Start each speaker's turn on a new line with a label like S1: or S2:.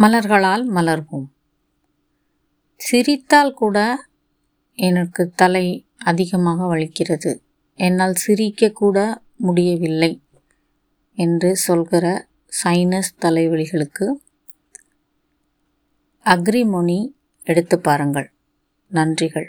S1: மலர்களால் மலர்வோம். சிரித்தால் கூட எனக்கு தலை அதிகமாக வலிக்கிறது. என்னால் சிரிக்கக்கூட முடியவில்லை என்று சொல்கிற சைனஸ் தலைவலிகளுக்கு அக்ரிமொனி எடுத்து பாருங்கள். நன்றிகள்.